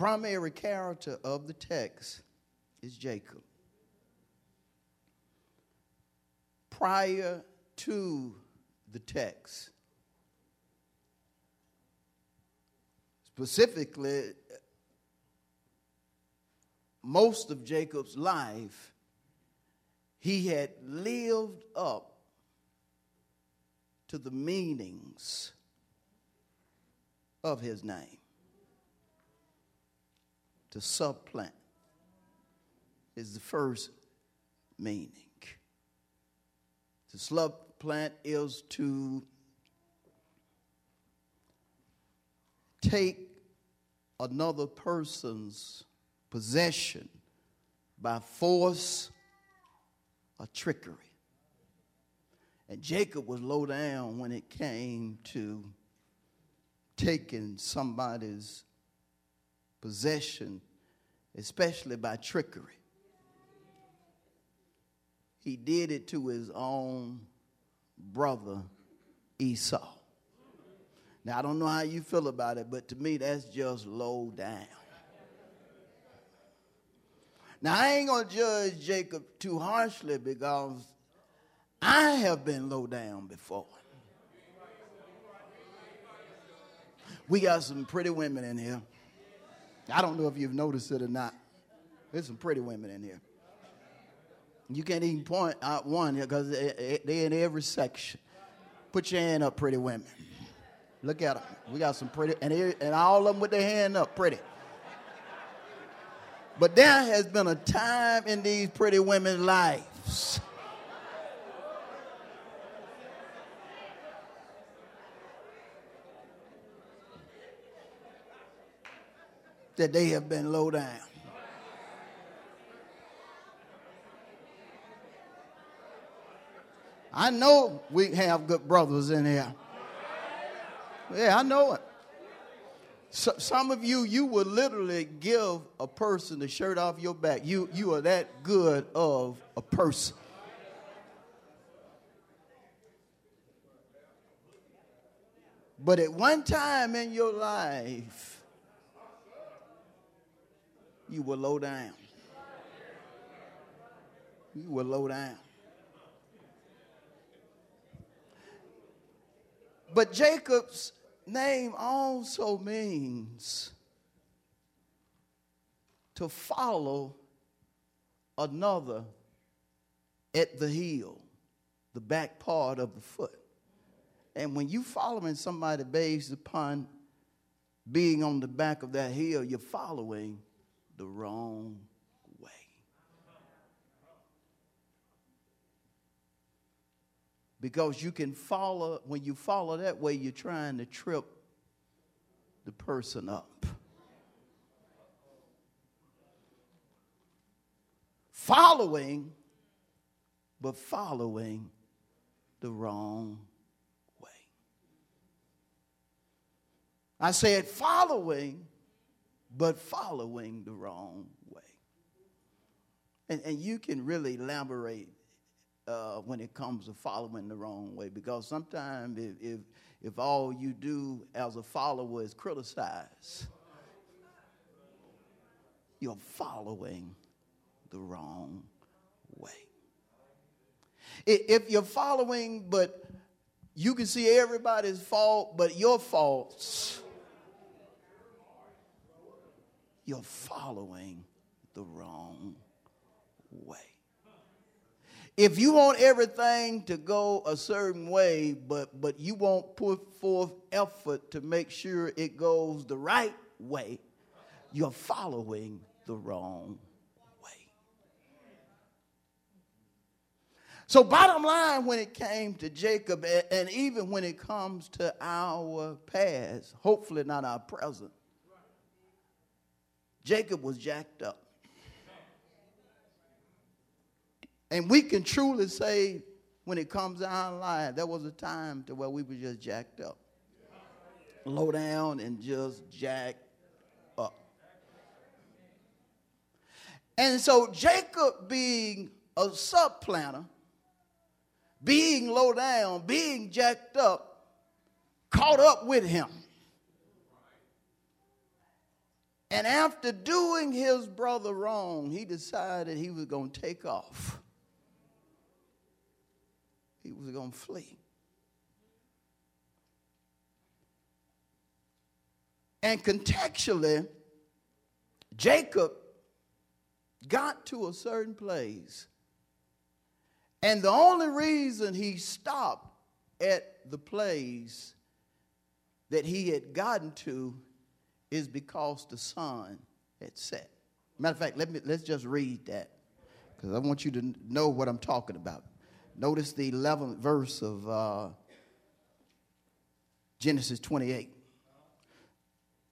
Primary character of the text is Jacob. Prior to the text, specifically, most of Jacob's life, he had lived up to the meanings of his name to supplant is the first meaning. To supplant is to take another person's possession by force or trickery. And Jacob was low down when it came to taking somebody's possession, especially by trickery. He did it to his own brother Esau. Now, I don't know how you feel about it, but to me, that's just low down. Now, I ain't going to judge Jacob too harshly because I have been low down before. We got some pretty women in here. I don't know if you've noticed it or not. There's some pretty women in here. You can't even point out one because they're in every section. Put your hand up, pretty women. Look at them. We got some pretty, and, and all of them with their hand up, pretty. But there has been a time in these pretty women's lives that they have been low down. I know we have good brothers in here. Yeah, I know it. So, some of you, you will literally give a person the shirt off your back. You, you are that good of a person. But at one time in your life, you were low down. You were low down. But Jacob's name also means to follow another at the heel, the back part of the foot. And when you're following somebody based upon being on the back of that heel, you're following the wrong way. Because you can follow, when you follow that way, you're trying to trip the person up. Following, but following the wrong way. I said, following, but following the wrong way. And, and you can really elaborate uh, when it comes to following the wrong way because sometimes if, if, if all you do as a follower is criticize, you're following the wrong way. If you're following, but you can see everybody's fault, but your faults you're following the wrong way. If you want everything to go a certain way, but, but you won't put forth effort to make sure it goes the right way, you're following the wrong way. So, bottom line, when it came to Jacob, and even when it comes to our past, hopefully not our present, Jacob was jacked up. And we can truly say, when it comes to our life, there was a time to where we were just jacked up. Low down and just jacked up. And so Jacob being a supplanter, being low down, being jacked up, caught up with him. And after doing his brother wrong, he decided he was going to take off he was going to flee. And contextually, Jacob got to a certain place. And the only reason he stopped at the place that he had gotten to is because the sun had set. Matter of fact, let me, let's just read that because I want you to know what I'm talking about. Notice the 11th verse of uh, Genesis 28.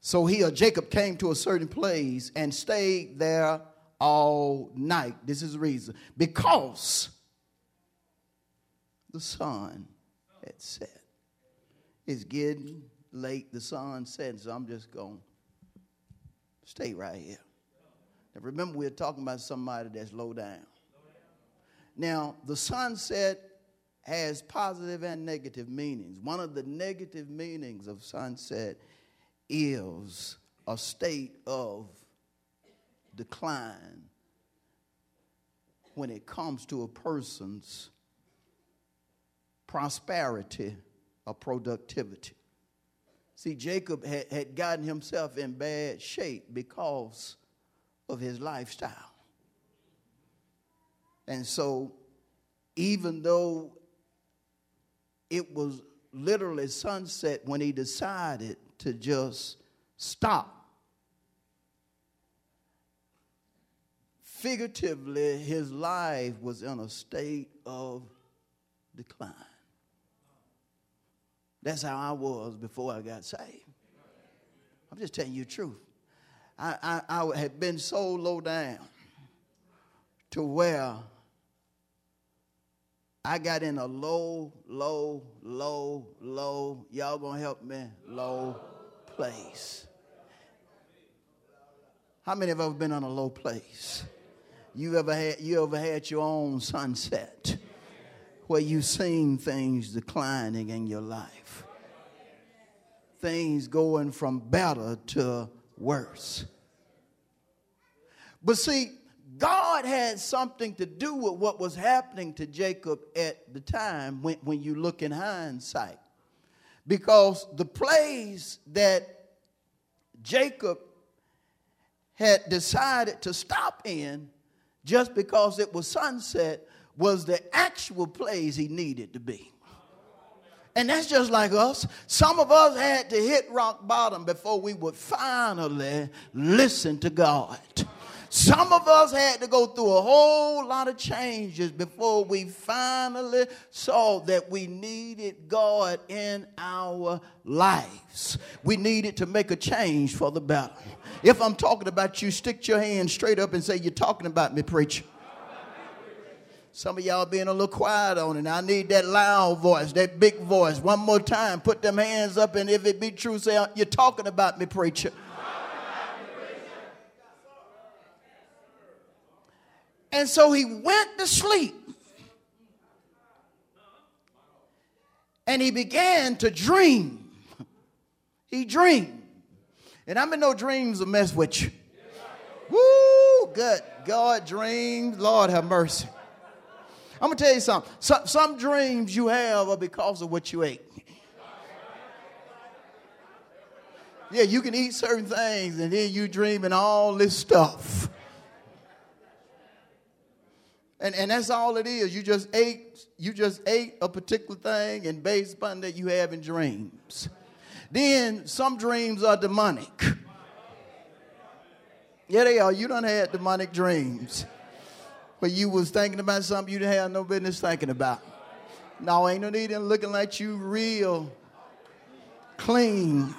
So he or Jacob came to a certain place and stayed there all night. This is the reason. Because the sun had set. It's getting late, the sun set, so I'm just going stay right here. Now remember, we're talking about somebody that's low down. Now, the sunset has positive and negative meanings. One of the negative meanings of sunset is a state of decline when it comes to a person's prosperity or productivity. See, Jacob had, had gotten himself in bad shape because of his lifestyle. And so, even though it was literally sunset when he decided to just stop, figuratively, his life was in a state of decline. That's how I was before I got saved. I'm just telling you the truth. I, I, I had been so low down to where I got in a low, low, low, low, y'all gonna help me? Low place. How many have ever been on a low place? You ever had you ever had your own sunset where you've seen things declining in your life? Things going from better to worse. But see, God had something to do with what was happening to Jacob at the time when, when you look in hindsight. Because the place that Jacob had decided to stop in just because it was sunset was the actual place he needed to be. And that's just like us. Some of us had to hit rock bottom before we would finally listen to God. Some of us had to go through a whole lot of changes before we finally saw that we needed God in our lives. We needed to make a change for the better. If I'm talking about you, stick your hand straight up and say, You're talking about me, preacher. Some of y'all being a little quiet on it. I need that loud voice, that big voice. One more time, put them hands up, and if it be true, say, uh, You're talking about me, preacher. And so he went to sleep. And he began to dream. He dreamed. And I'm in no dreams will mess with you. Woo, good God, dreams, Lord have mercy. I'm gonna tell you something. Some, some dreams you have are because of what you ate. Yeah, you can eat certain things and then you dreaming all this stuff. And, and that's all it is. You just ate, you just ate a particular thing, and based upon that, you have in dreams. Then some dreams are demonic. Yeah, they are. You don't have demonic dreams. But you was thinking about something you didn't have no business thinking about. No, ain't no need in looking like you real clean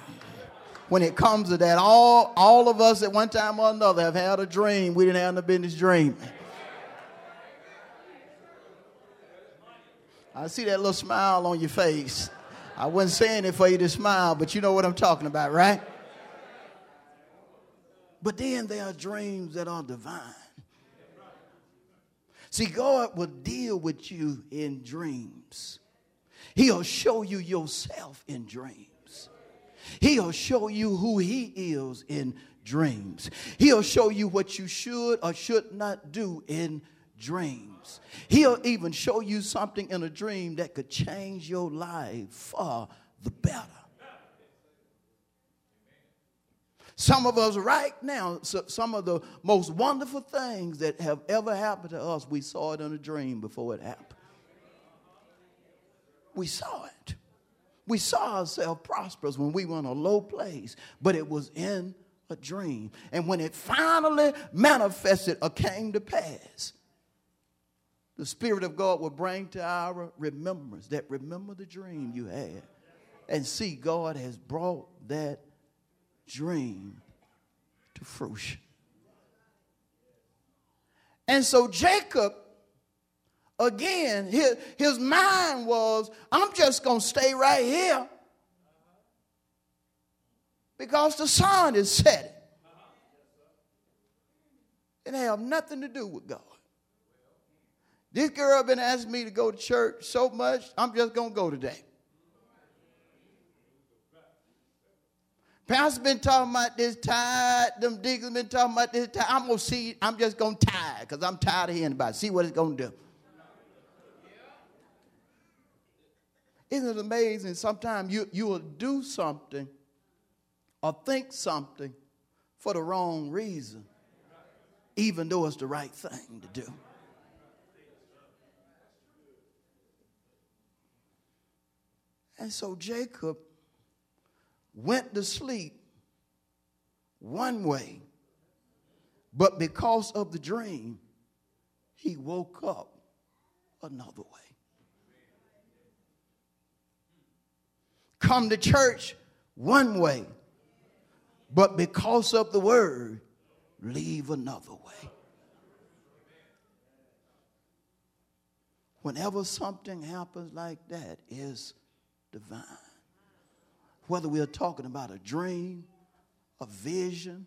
when it comes to that. All, all of us at one time or another have had a dream we didn't have no business dreaming. I see that little smile on your face. I wasn't saying it for you to smile, but you know what I'm talking about, right? But then there are dreams that are divine. See, God will deal with you in dreams. He'll show you yourself in dreams. He'll show you who He is in dreams. He'll show you what you should or should not do in dreams. He'll even show you something in a dream that could change your life for the better. Some of us, right now, some of the most wonderful things that have ever happened to us, we saw it in a dream before it happened. We saw it. We saw ourselves prosperous when we were in a low place, but it was in a dream. And when it finally manifested or came to pass, the Spirit of God will bring to our remembrance that remember the dream you had and see God has brought that dream to fruition. And so Jacob, again, his, his mind was, I'm just going to stay right here because the sun is setting. It have nothing to do with God. This girl been asking me to go to church so much, I'm just going to go today. Pastor been talking about this tithe. Them diggers been talking about this tithe. I'm gonna see. I'm just gonna tithe because I'm tired of hearing about. It. See what it's gonna do. Isn't it amazing? Sometimes you you will do something or think something for the wrong reason, even though it's the right thing to do. And so Jacob went to sleep one way, but because of the dream, he woke up another way. Come to church one way, but because of the word, leave another way. Whenever something happens like that, is divine whether we are talking about a dream, a vision,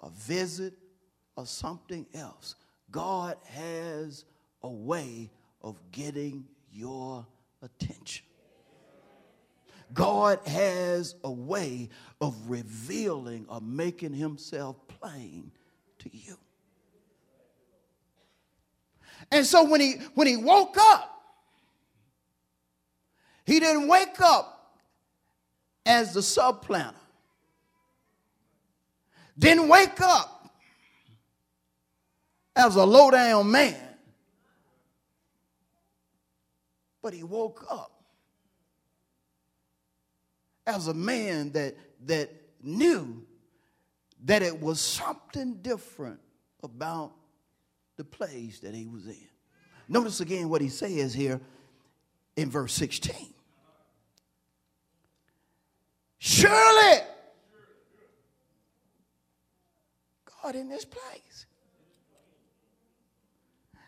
a visit, or something else, God has a way of getting your attention. God has a way of revealing or making himself plain to you. And so when he when he woke up, he didn't wake up as the supplanter. Didn't wake up as a low down man, but he woke up as a man that, that knew that it was something different about the place that he was in. Notice again what he says here in verse 16. Surely, God in this place.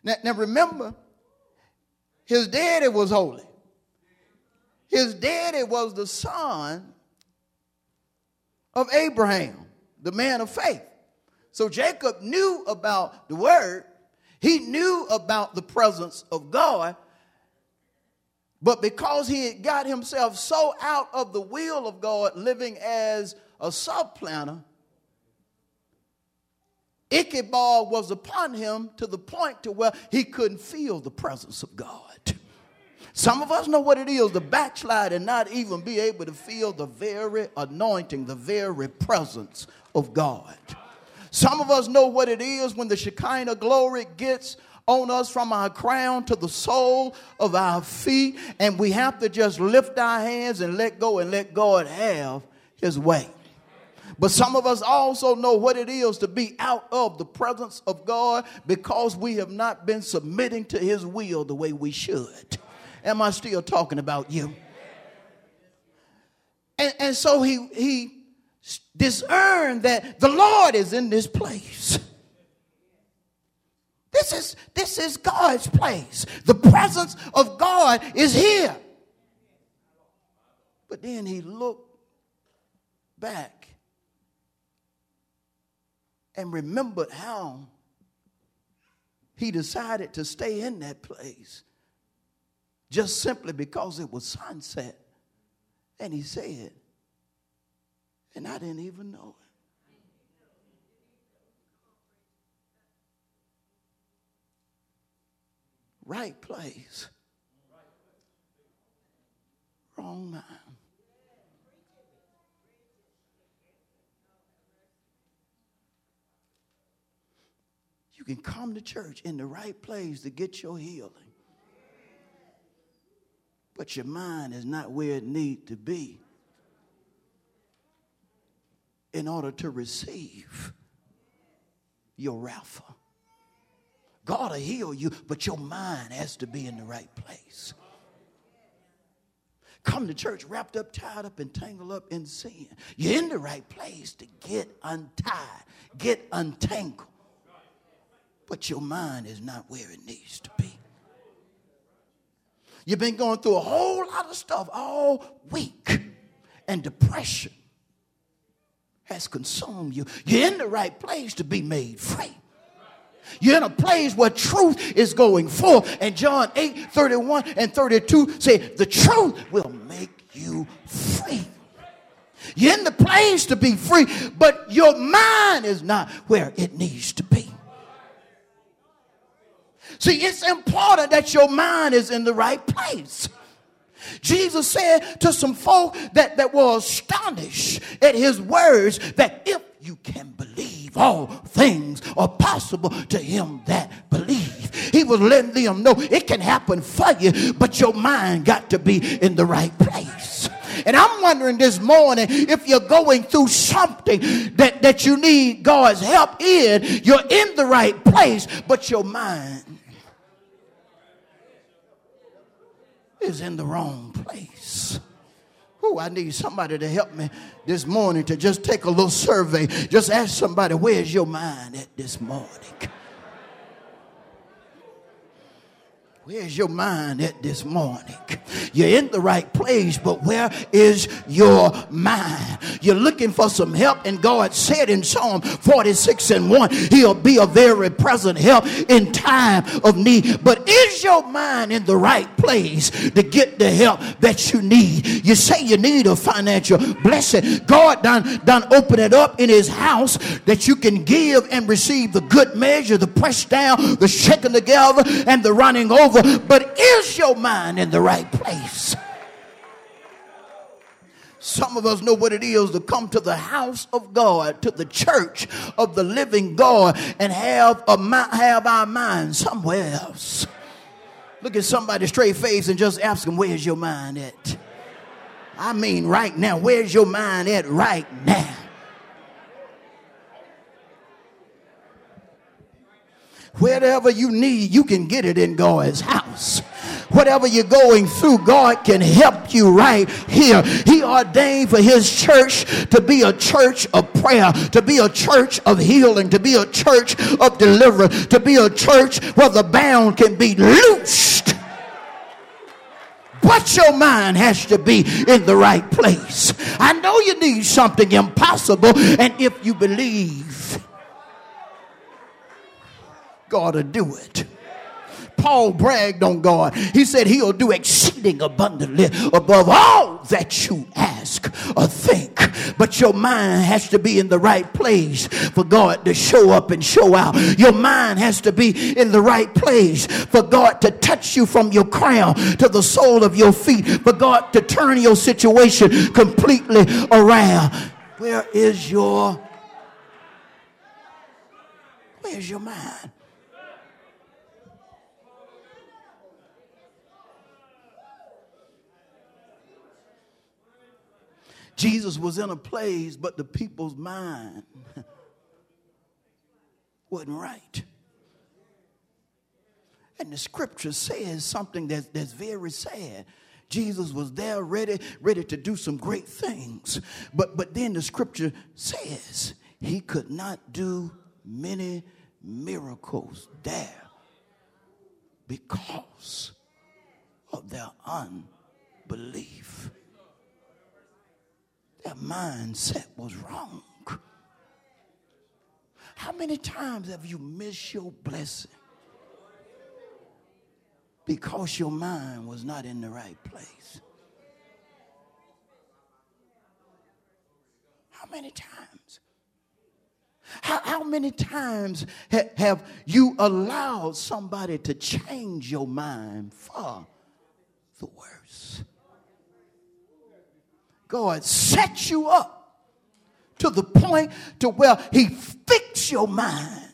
Now, now remember, his daddy was holy. His daddy was the son of Abraham, the man of faith. So Jacob knew about the word, he knew about the presence of God, but because he had got himself so out of the will of God, living as a supplanter, Ichabod was upon him to the point to where he couldn't feel the presence of God. Some of us know what it is to backslide and not even be able to feel the very anointing, the very presence of God. Some of us know what it is when the Shekinah glory gets on us from our crown to the sole of our feet, and we have to just lift our hands and let go and let God have his way. But some of us also know what it is to be out of the presence of God because we have not been submitting to his will the way we should. Am I still talking about you? And, and so he, he discern that the Lord is in this place. This is, this is God's place. The presence of God is here. But then he looked back and remembered how he decided to stay in that place just simply because it was sunset. And he said, and I didn't even know it. Right place, wrong mind. You can come to church in the right place to get your healing. But your mind is not where it need to be in order to receive your Rapha. God will heal you, but your mind has to be in the right place. Come to church wrapped up, tied up, and tangled up in sin. You're in the right place to get untied, get untangled. But your mind is not where it needs to be. You've been going through a whole lot of stuff all week, and depression has consumed you. You're in the right place to be made free. You're in a place where truth is going forth. And John 8 31 and 32 say, The truth will make you free. You're in the place to be free, but your mind is not where it needs to be. See, it's important that your mind is in the right place. Jesus said to some folk that, that were astonished at his words that if you can believe, all things are possible to him that believe. He was letting them know it can happen for you, but your mind got to be in the right place. And I'm wondering this morning if you're going through something that, that you need God's help in, you're in the right place, but your mind is in the wrong place. Oh, I need somebody to help me this morning to just take a little survey. Just ask somebody, where's your mind at this morning? Where's your mind at this morning? You're in the right place, but where is your mind? You're looking for some help, and God said in Psalm 46 and 1, He'll be a very present help in time of need. But is your mind in the right place to get the help that you need? You say you need a financial blessing. God done, done open it up in His house that you can give and receive the good measure, the pressed down, the shaken together, and the running over but is your mind in the right place? Some of us know what it is to come to the house of God, to the church of the living God, and have, a, have our mind somewhere else. Look at somebody straight face and just ask them, Where's your mind at? I mean, right now, where's your mind at right now? Whatever you need, you can get it in God's house. Whatever you're going through, God can help you right here. He ordained for His church to be a church of prayer, to be a church of healing, to be a church of deliverance, to be a church where the bound can be loosed. But your mind has to be in the right place. I know you need something impossible, and if you believe, God to do it. Paul bragged on God. He said he'll do exceeding abundantly above all that you ask or think. But your mind has to be in the right place for God to show up and show out. Your mind has to be in the right place for God to touch you from your crown to the sole of your feet, for God to turn your situation completely around. Where is your Where's your mind? Jesus was in a place, but the people's mind wasn't right. And the scripture says something that's, that's very sad. Jesus was there ready, ready to do some great things. But but then the scripture says he could not do many miracles there because of their unbelief. Their mindset was wrong. How many times have you missed your blessing because your mind was not in the right place? How many times? How, how many times ha- have you allowed somebody to change your mind for the worse? God sets you up to the point to where he fixed your mind.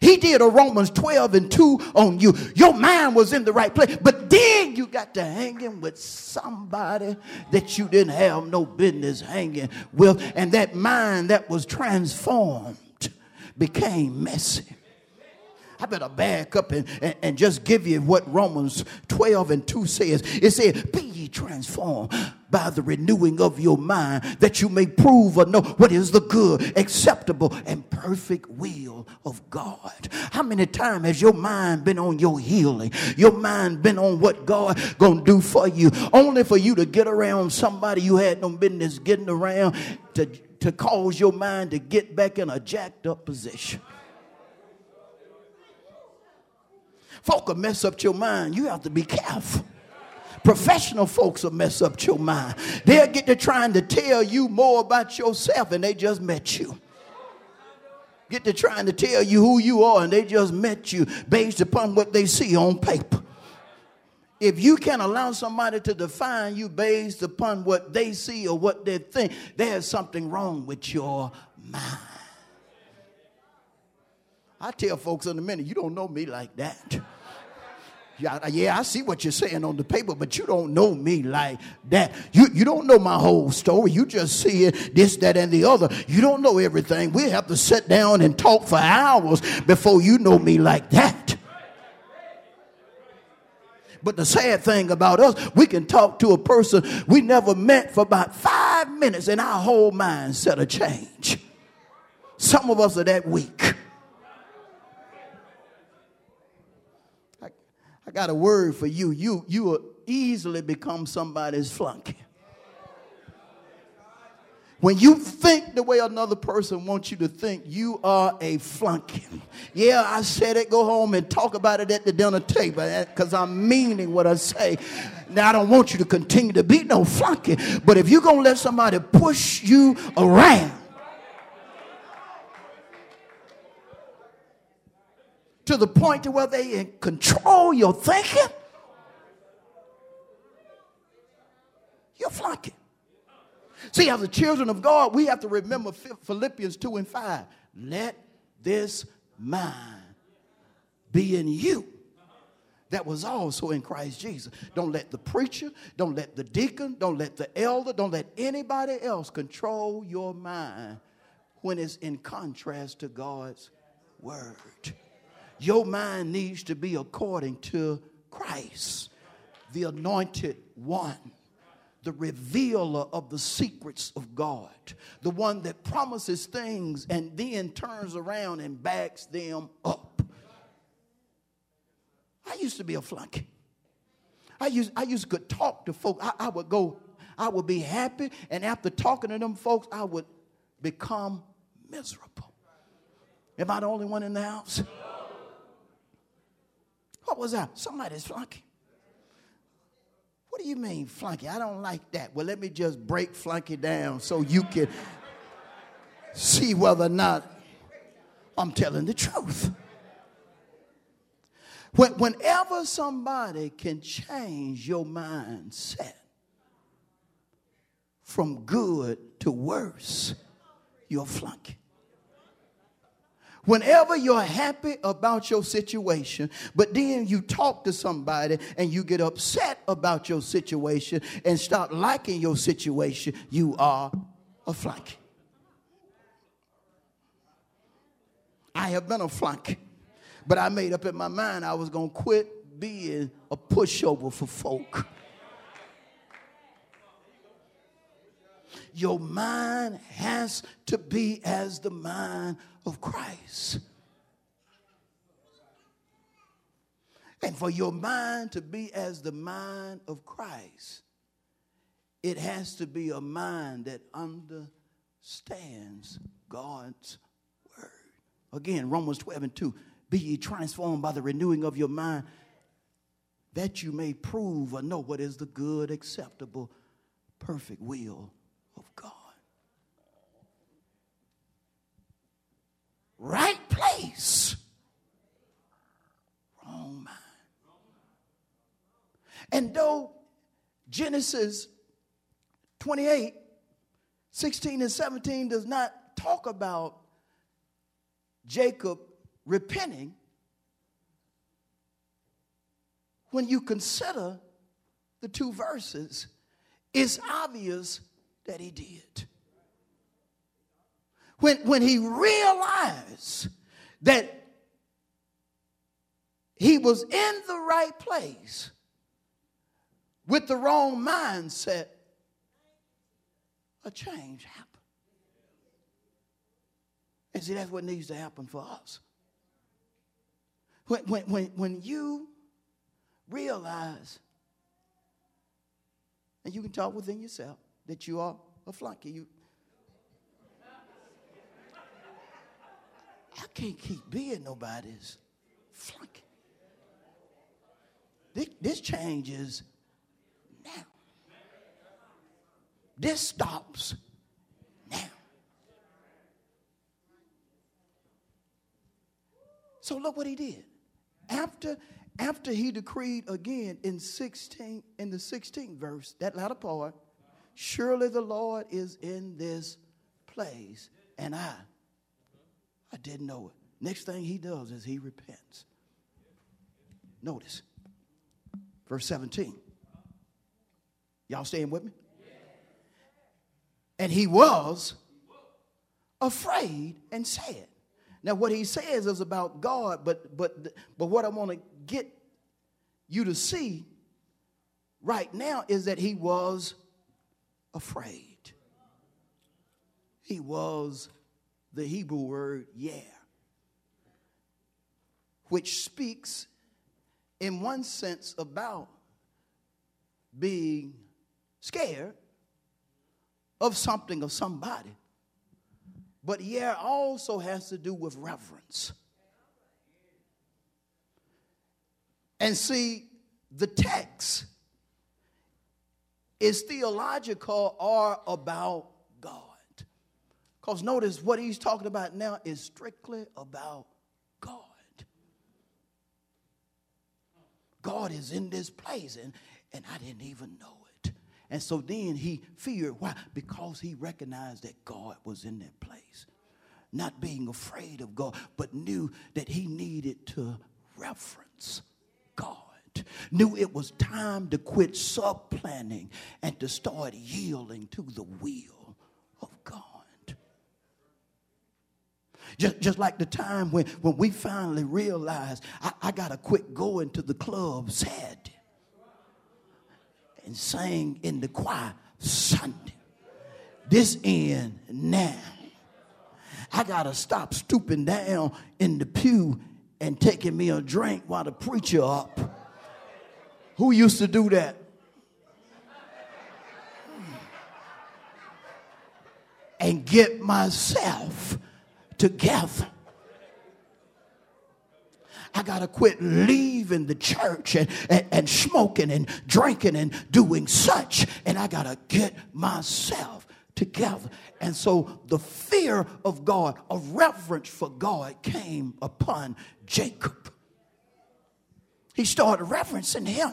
He did a Romans 12 and 2 on you. Your mind was in the right place. But then you got to hanging with somebody that you didn't have no business hanging with. And that mind that was transformed became messy. I better back up and, and, and, just give you what Romans 12 and 2 says. It says, Be transformed by the renewing of your mind, that you may prove or know what is the good, acceptable, and perfect will of God. How many times has your mind been on your healing? Your mind been on what God gonna do for you, only for you to get around somebody you had no business getting around to, to cause your mind to get back in a jacked up position. Folk will mess up your mind. You have to be careful. Professional folks will mess up your mind. They'll get to trying to tell you more about yourself and they just met you. Get to trying to tell you who you are and they just met you based upon what they see on paper. If you can allow somebody to define you based upon what they see or what they think, there's something wrong with your mind. I tell folks in a minute, you don't know me like that. Yeah, I see what you're saying on the paper, but you don't know me like that. You, you don't know my whole story. You just see it, this, that, and the other. You don't know everything. We have to sit down and talk for hours before you know me like that. But the sad thing about us, we can talk to a person we never met for about five minutes and our whole mindset will change. Some of us are that weak. I got a word for you. You you will easily become somebody's flunky. When you think the way another person wants you to think, you are a flunky. Yeah, I said it. Go home and talk about it at the dinner table eh, because I'm meaning what I say. Now, I don't want you to continue to be no flunky, but if you're going to let somebody push you around, to the point to where they control your thinking, you're flunking. See, as the children of God, we have to remember Philippians 2 and 5. Let this mind be in you that was also in Christ Jesus. Don't let the preacher, don't let the deacon, don't let the elder, don't let anybody else control your mind when it's in contrast to God's word. Your mind needs to be according to Christ, the anointed one, the revealer of the secrets of God, the one that promises things and then turns around and backs them up. I used to be a flunky. I used, I used to talk to folks. I, I would go, I would be happy, and after talking to them folks, I would become miserable. Am I the only one in the house? What was that? Somebody's flunky. What do you mean, flunky? I don't like that. Well, let me just break flunky down so you can see whether or not I'm telling the truth. When, whenever somebody can change your mindset from good to worse, you're flunky. Whenever you're happy about your situation, but then you talk to somebody and you get upset about your situation and start liking your situation, you are a flunky. I have been a flunky, but I made up in my mind I was going to quit being a pushover for folk. Your mind has to be as the mind of Christ. And for your mind to be as the mind of Christ, it has to be a mind that understands God's word. Again, Romans 12 and 2 Be ye transformed by the renewing of your mind, that you may prove or know what is the good, acceptable, perfect will of God. Right place, wrong mind. And though Genesis 28, 16 and 17 does not talk about Jacob repenting, when you consider the two verses, it's obvious that he did. When, when he realized that he was in the right place with the wrong mindset, a change happened. And see, that's what needs to happen for us. When, when, when, when you realize, and you can talk within yourself, that you are a flunky. You, I can't keep being nobody's flunky. This, this changes now. This stops now. So look what he did. After, after he decreed again in 16, in the 16th verse, that latter part, surely the Lord is in this place, and I, I didn't know it. Next thing he does is he repents. Notice, verse 17. Y'all staying with me? And he was afraid and sad. Now, what he says is about God, but but but what I want to get you to see right now is that he was afraid. He was the Hebrew word yeah, which speaks in one sense about being scared of something of somebody. But yeah also has to do with reverence. And see, the text is theological or about. Because notice what he's talking about now is strictly about God. God is in this place, and, and I didn't even know it. And so then he feared. Why? Because he recognized that God was in that place. Not being afraid of God, but knew that he needed to reference God. Knew it was time to quit supplanting and to start yielding to the will of God. Just, just like the time when, when we finally realized I, I got to quit going to the club Saturday and sang in the choir Sunday. This end now. I got to stop stooping down in the pew and taking me a drink while the preacher up. Who used to do that? And get myself together. I got to quit leaving the church and, and, and, smoking and drinking and doing such. And I got to get myself together. And so the fear of God, a reverence for God came upon Jacob. He started reverencing him.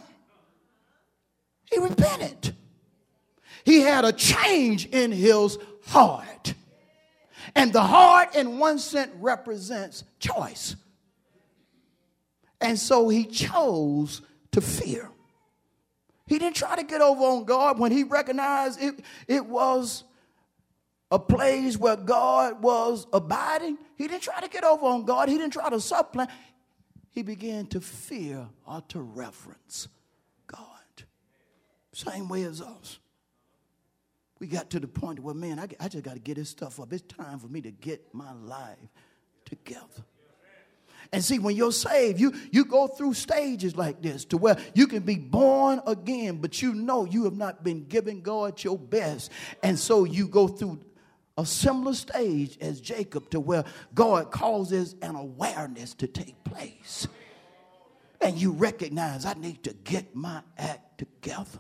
He repented. He had a change in his heart. And the heart, in one sense, represents choice. And so he chose to fear. He didn't try to get over on God when he recognized it, it was a place where God was abiding. He didn't try to get over on God. He didn't try to supplant. he began to fear or to reverence God. Same way as us. We got to the point where, man, I, I just got to get this stuff up. It's time for me to get my life together. And see, when you're saved, you, you go through stages like this to where you can be born again, but you know you have not been giving God your best. And so you go through a similar stage as Jacob to where God causes an awareness to take place. And you recognize, I need to get my act together.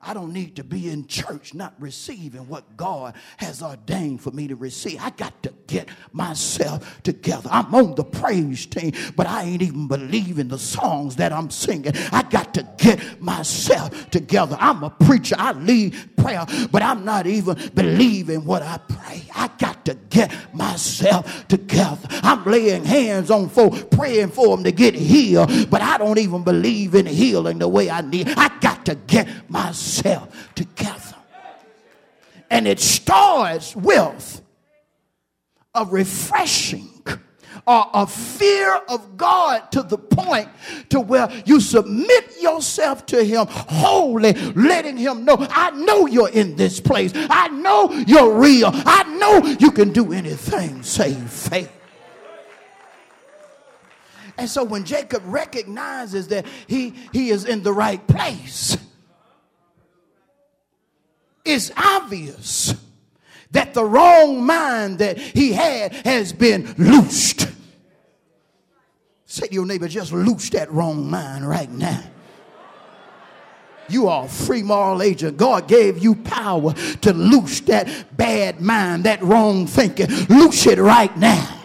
I don't need to be in church not receiving what God has ordained for me to receive. I got to get myself together. I'm on the praise team, but I ain't even believing the songs that I'm singing. I got to get myself together. I'm a preacher. I lead prayer, but I'm not even believing what I pray. I got to get myself together. I'm laying hands on folks, praying for them to get healed, but I don't even believe in healing the way I need. I got to get myself together. And it starts with a refreshing or a fear of God to the point to where you submit yourself to him wholly, letting him know, I know you're in this place. I know you're real. I know you can do anything save faith. And so when Jacob recognizes that he, he is in the right place, it's obvious that the wrong mind that he had has been loosed. Say to your neighbor, just loose that wrong mind right now. You are a free moral agent. God gave you power to loose that bad mind, that wrong thinking. Loose it right now.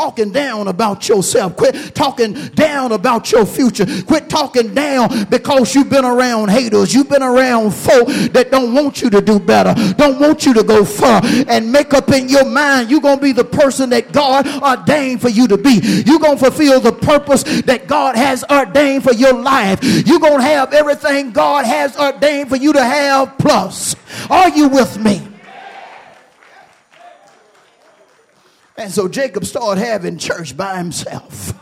Talking down about yourself. Quit talking down about your future. Quit talking down because you've been around haters. You've been around folk that don't want you to do better, don't want you to go far, and make up in your mind you're going to be the person that God ordained for you to be. You're going to fulfill the purpose that God has ordained for your life. You're going to have everything God has ordained for you to have, plus. Are you with me? And so Jacob started having church by himself.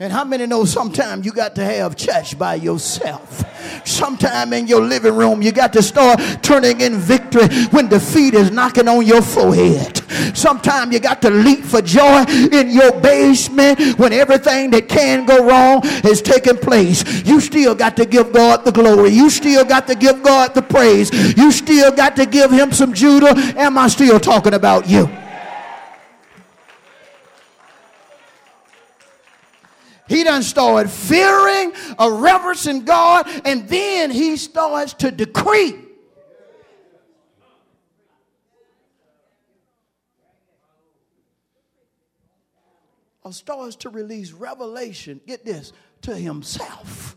And how many know sometimes you got to have church by yourself? Sometime in your living room, you got to start turning in victory when defeat is knocking on your forehead. Sometimes you got to leap for joy in your basement when everything that can go wrong is taking place. You still got to give God the glory. You still got to give God the praise. You still got to give him some Judah. Am I still talking about you? He done started fearing, a reverencing God, and then he starts to decree. Or starts to release revelation, get this, to himself.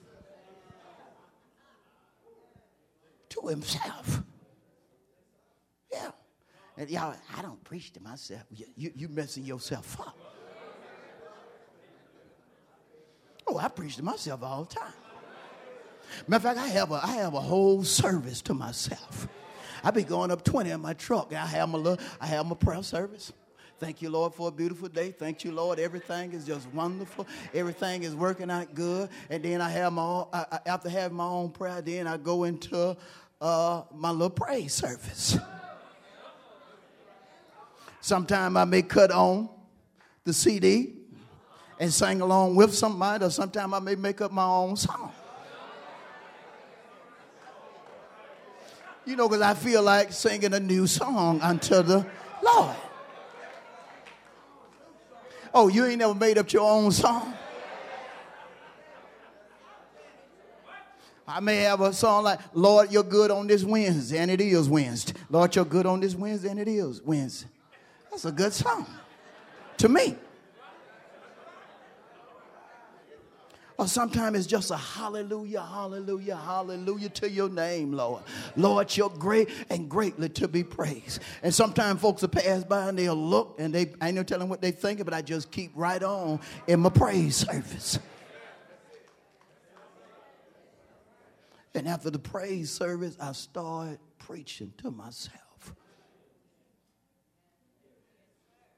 To himself. Yeah. And y'all, I don't preach to myself. You, you, you messing yourself up. Oh, I preach to myself all the time. Matter of fact, I have a, I have a whole service to myself. I be going up 20 in my truck. I have my little, I have my prayer service. Thank you, Lord, for a beautiful day. Thank you, Lord. Everything is just wonderful. Everything is working out good. And then I have my own, I, after having my own prayer, then I go into uh, my little praise service. Sometimes I may cut on the CD and sing along with somebody, or sometimes I may make up my own song. You know, because I feel like singing a new song unto the Lord. Oh, you ain't never made up your own song? I may have a song like, Lord, you're good on this Wednesday, and it is Wednesday. Lord, you're good on this Wednesday, and it is Wednesday. That's a good song to me. Or sometimes it's just a hallelujah, hallelujah, hallelujah to your name, Lord. Lord, you're great and greatly to be praised. And sometimes folks will pass by and they'll look and they ain't no telling what they thinking, but I just keep right on in my praise service. And after the praise service, I start preaching to myself.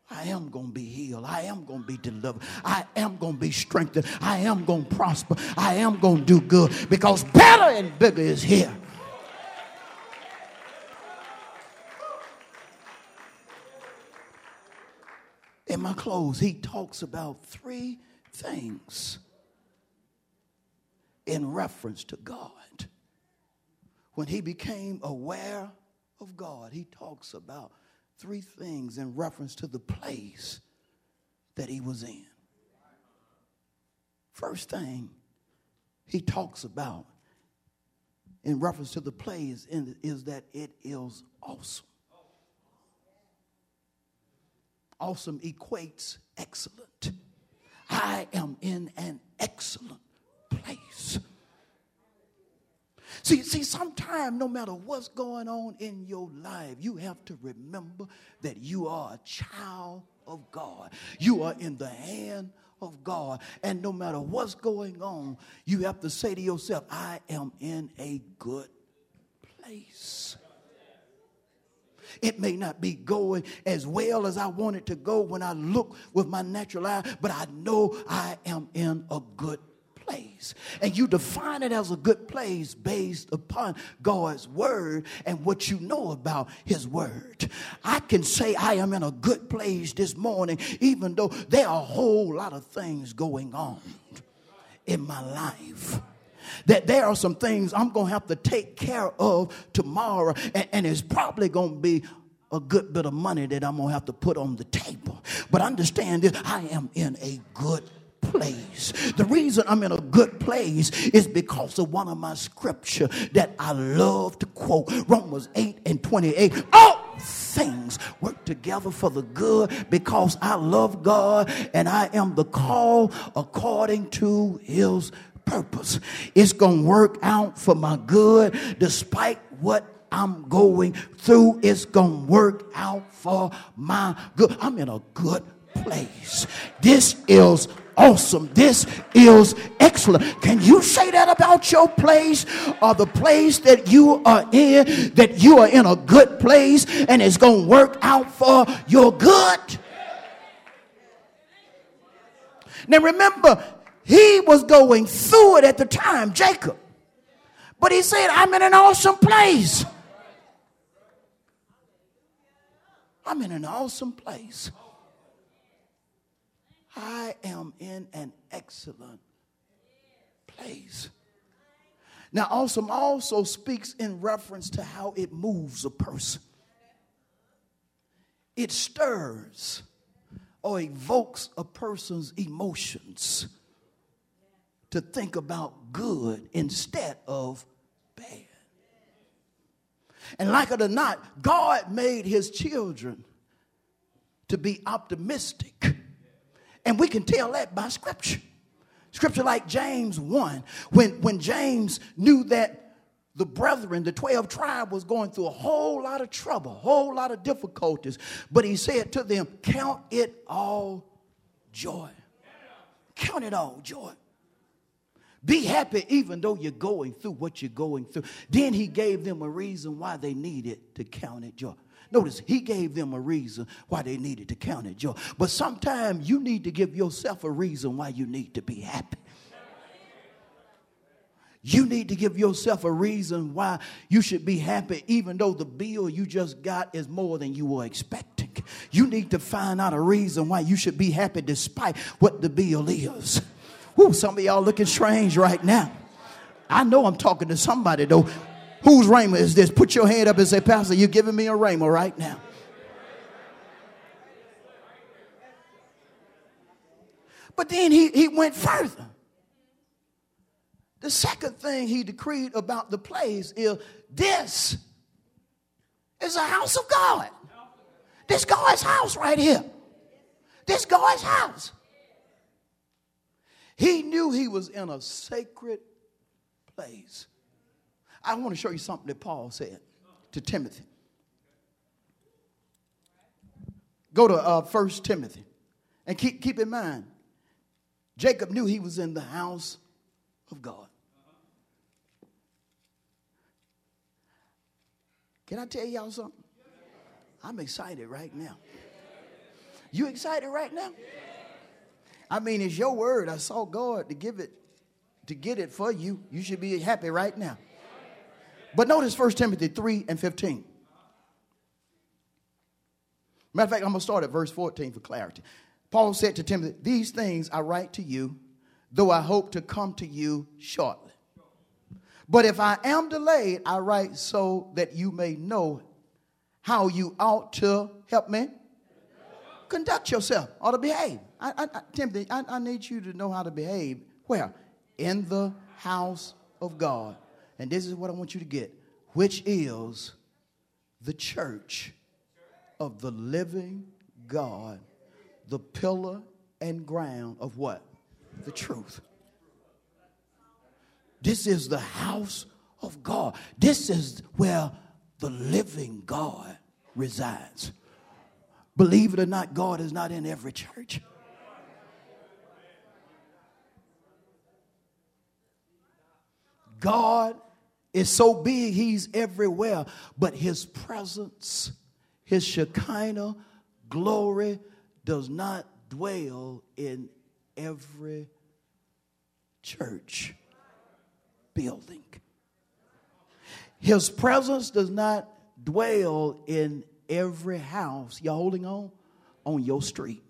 I am going to be healed. I am going to be delivered. I am going to be strengthened. I am going to prosper. I am going to do good because better and bigger is here. In my clothes, he talks about three things in reference to God. When he became aware of God, he talks about three things in reference to the place that he was in. First thing he talks about in reference to the place is that it is awesome. Awesome equates excellent. I am in an excellent place. See, see, sometimes no matter what's going on in your life, you have to remember that you are a child of God. You are in the hand of God. And no matter what's going on, you have to say to yourself, I am in a good place. It may not be going as well as I want it to go when I look with my natural eye, but I know I am in a good place. And you define it as a good place based upon God's word and what you know about his word. I can say I am in a good place this morning, even though there are a whole lot of things going on in my life that there are some things I'm going to have to take care of tomorrow, and, and it's probably going to be a good bit of money that I'm going to have to put on the table. But understand this I am in a good place. The reason I'm in a good place is because of one of my scripture that I love to quote Romans 8 and 28. All things work together for the good because I love God and I am the call according to his purpose. It's going to work out for my good despite what I'm going through. It's going to work out for my good. I'm in a good place. This is awesome. This is excellent. Can you say that about your place or the place that you are in? That you are in a good place and it's going to work out for your good? Now remember, he was going through it at the time, Jacob. But he said, I'm in an awesome place. I'm in an awesome place. I am in an excellent place. Now, awesome also speaks in reference to how it moves a person. It stirs or evokes a person's emotions to think about good instead of bad. And like it or not, God made his children to be optimistic and we can tell that by scripture. Scripture like James 1, when, when James knew that the brethren, the 12 tribe, was going through a whole lot of trouble, a whole lot of difficulties. But he said to them, Count it all joy. Count it all joy. Be happy even though you're going through what you're going through. Then he gave them a reason why they needed to count it joy. Notice he gave them a reason why they needed to count it joy. But sometimes you need to give yourself a reason why you need to be happy. You need to give yourself a reason why you should be happy, even though the bill you just got is more than you were expecting. You need to find out a reason why you should be happy despite what the bill is. Whoo, some of y'all looking strange right now. I know I'm talking to somebody though. Whose rhema is this? Put your hand up and say, Pastor, you're giving me a rhema right now. But then he, he went further. The second thing he decreed about the place is this is a house of God. This God's house right here. This God's house. He knew he was in a sacred place. I want to show you something that Paul said to Timothy. Go to uh, 1 Timothy. And keep, keep in mind, Jacob knew he was in the house of God. Can I tell y'all something? I'm excited right now. You excited right now? I mean, it's your word. I saw God to give it, to get it for you. You should be happy right now. But notice 1 Timothy 3 and 15. Matter of fact, I'm going to start at verse 14 for clarity. Paul said to Timothy, These things I write to you, though I hope to come to you shortly. But if I am delayed, I write so that you may know how you ought to help me conduct yourself or to behave. I, I, I Timothy, I, I need you to know how to behave. Where? In the house of God. And this is what I want you to get, which is the church of the living God, the pillar and ground of what? The truth. This is the house of God. This is where the living God resides. Believe it or not, God is not in every church. God is so big, He's everywhere, but His presence, His Shekinah glory does not dwell in every church building. His presence does not dwell in every house. You're holding on? On your street.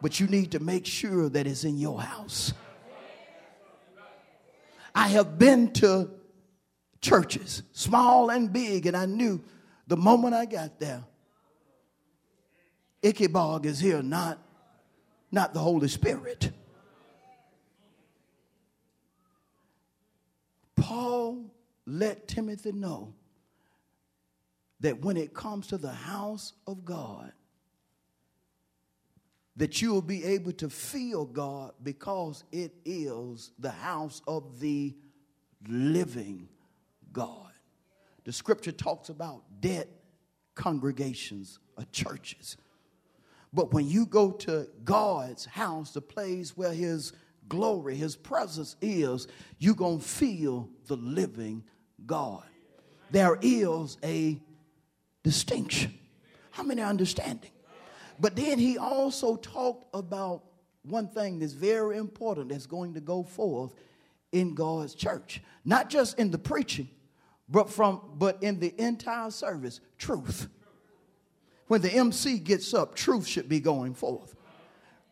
But you need to make sure that it's in your house. I have been to churches, small and big, and I knew the moment I got there, Ichabod is here, not, not the Holy Spirit. Paul let Timothy know that when it comes to the house of God, that you will be able to feel God because it is the house of the living God. The scripture talks about dead congregations or churches. But when you go to God's house, the place where his glory, his presence is, you're going to feel the living God. There is a distinction. How many understanding? But then he also talked about one thing that's very important that's going to go forth in God's church. Not just in the preaching, but from but in the entire service, truth. When the MC gets up, truth should be going forth.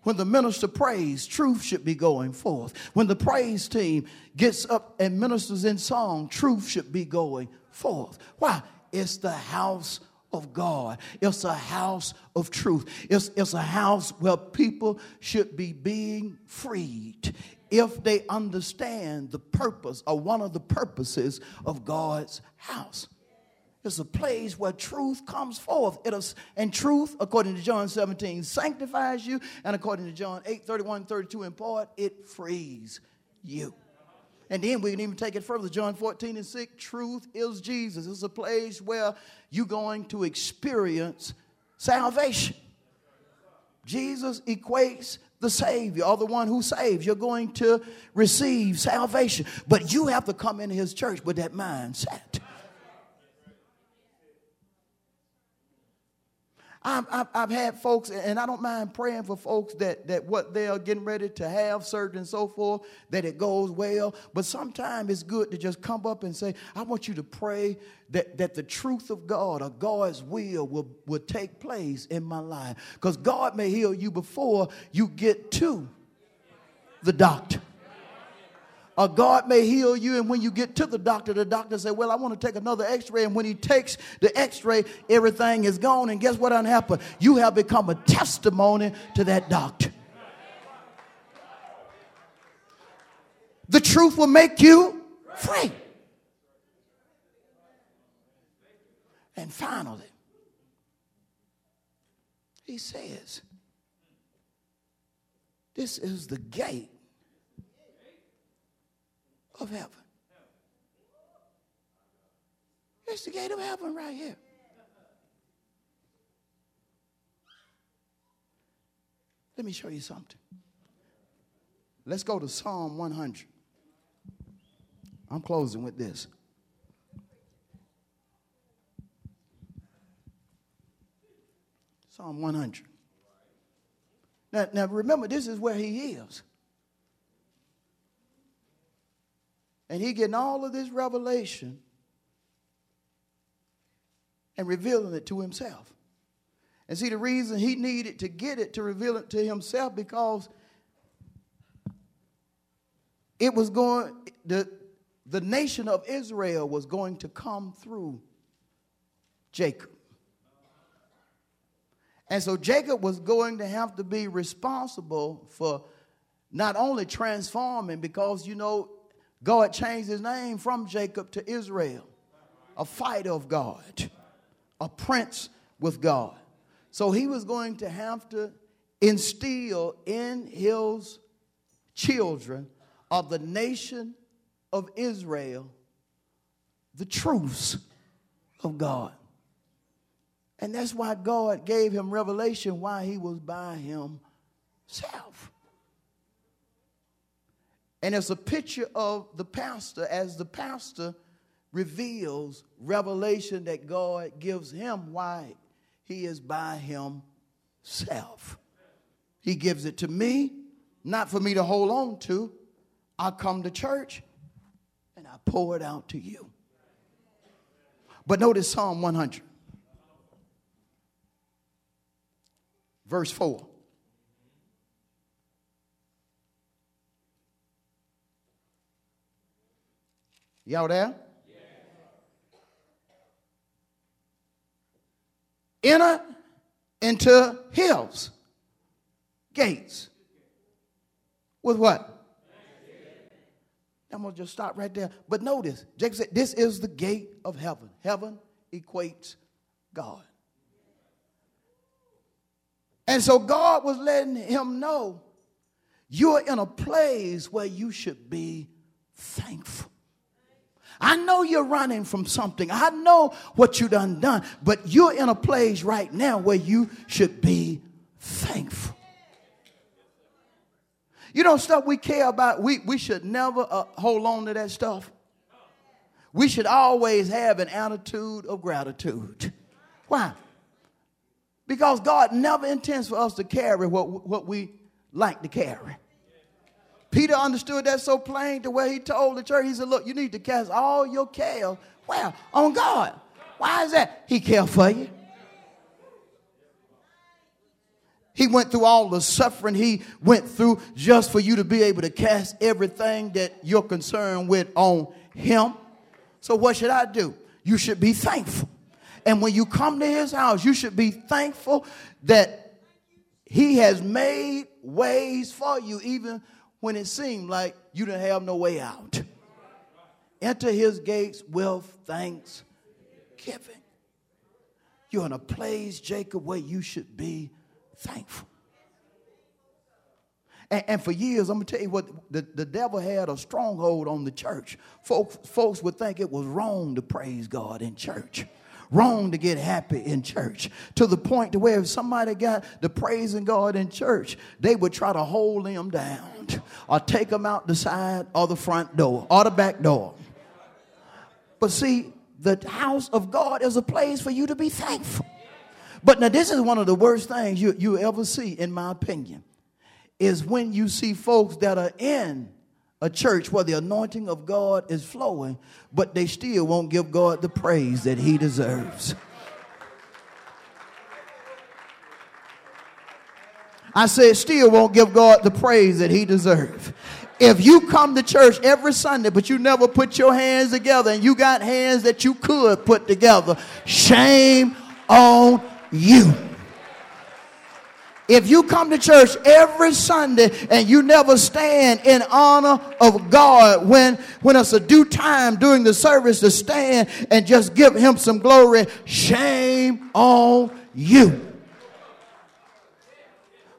When the minister prays, truth should be going forth. When the praise team gets up and ministers in song, truth should be going forth. Why? It's the house of God. It's a house of truth. It's, it's a house where people should be being freed if they understand the purpose or one of the purposes of God's house. It's a place where truth comes forth. It is, and truth, according to John 17, sanctifies you, and according to John 8, 31, 32 in part, it frees you. And then we can even take it further. John 14 and 6, truth is Jesus. It's a place where you're going to experience salvation. Jesus equates the Savior or the one who saves. You're going to receive salvation. But you have to come into his church with that mindset. I've, I've, I've, had folks, and I don't mind praying for folks that, that what they're getting ready to have, surgery and so forth, that it goes well. But sometimes it's good to just come up and say, I want you to pray that, that the truth of God or God's will will, will take place in my life. Because God may heal you before you get to the doctor. Uh, God may heal you, and when you get to the doctor, the doctor say, "Well, I want to take another X-ray." And when he takes the X-ray, everything is gone. And guess what happened? You have become a testimony to that doctor. The truth will make you free. And finally, he says, "This is the gate." Of heaven. It's the gate of heaven right here. Let me show you something. Let's go to Psalm 100. I'm closing with this. Psalm 100. Now, now remember, this is where he is. And he getting all of this revelation and revealing it to himself. And see, the reason he needed to get it to reveal it to himself because it was going, the, the nation of Israel was going to come through Jacob. And so Jacob was going to have to be responsible for not only transforming, because you know, God changed his name from Jacob to Israel, a fighter of God, a prince with God. So he was going to have to instill in his children of the nation of Israel the truths of God. And that's why God gave him revelation why he was by himself. And it's a picture of the pastor as the pastor reveals revelation that God gives him why he is by himself. He gives it to me, not for me to hold on to. I come to church and I pour it out to you. But notice Psalm 100, verse 4. Y'all there? Enter into hills, gates. With what? I'm going to just stop right there. But notice, Jacob said, This is the gate of heaven. Heaven equates God. And so God was letting him know you're in a place where you should be thankful. I know you're running from something. I know what you done done, but you're in a place right now where you should be thankful. You know, stuff we care about, we, we should never uh, hold on to that stuff. We should always have an attitude of gratitude. Why? Because God never intends for us to carry what, what we like to carry. Peter understood that so plain to where he told the church, he said, Look, you need to cast all your care well, On God. Why is that? He cared for you. He went through all the suffering he went through just for you to be able to cast everything that you're concerned with on him. So, what should I do? You should be thankful. And when you come to his house, you should be thankful that he has made ways for you, even when it seemed like you didn't have no way out. Enter his gates with thanksgiving. You're in a place, Jacob, where you should be thankful. And, and, for years, I'm gonna tell you what the, the devil had a stronghold on the church. Folks would think it was wrong to praise God in church wrong to get happy in church to the point to where if somebody got the praising God in church, they would try to hold them down or take them out the side or the front door or the back door. But see, the house of God is a place for you to be thankful. But now, this is one of the worst things you, you ever see, in my opinion, is when you see folks that are in a church where the anointing of God is flowing, but they still won't give God the praise that He deserves. I said, still won't give God the praise that He deserves. If you come to church every Sunday, but you never put your hands together and you got hands that you could put together, shame on you. If you come to church every Sunday and you never stand in honor of God when, when it's a due time during the service to stand and just give him some glory, shame on you.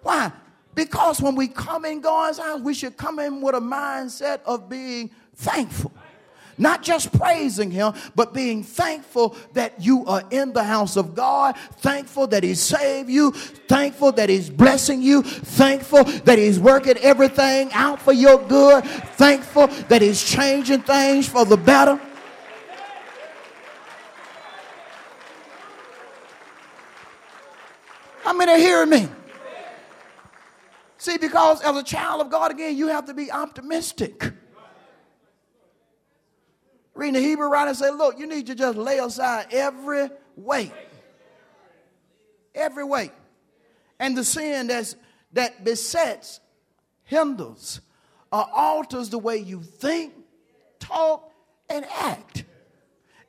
Why? Because when we come in God's house, we should come in with a mindset of being thankful. Not just praising Him, but being thankful that you are in the house of God, thankful that He saved you, thankful that He's blessing you, thankful that He's working everything out for your good, thankful that He's changing things for the better. How many are hearing me? See, because as a child of God, again, you have to be optimistic. Reading the Hebrew writer say, look, you need to just lay aside every weight. Every weight. And the sin that's, that besets, hinders, or alters the way you think, talk, and act.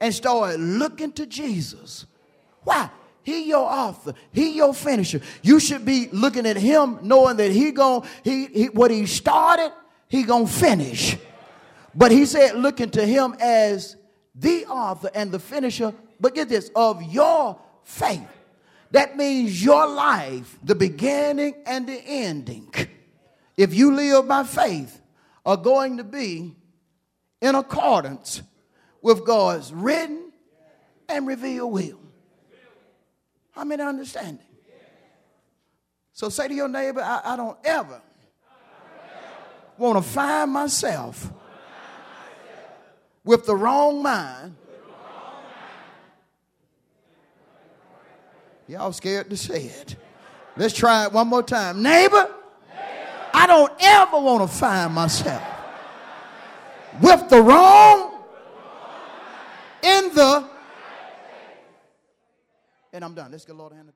And start looking to Jesus. Why? He your author. He your finisher. You should be looking at him knowing that he going he, he what he started, he going to finish. But he said looking to him as the author and the finisher, but get this, of your faith. That means your life, the beginning and the ending. If you live by faith, are going to be in accordance with God's written and revealed will. How many understand? So say to your neighbor, I, I don't ever want to find myself with the wrong mind. Y'all scared to say it. Let's try it one more time. Neighbor, I don't ever want to find myself with the wrong in the and I'm done. Let's get Lord a hand.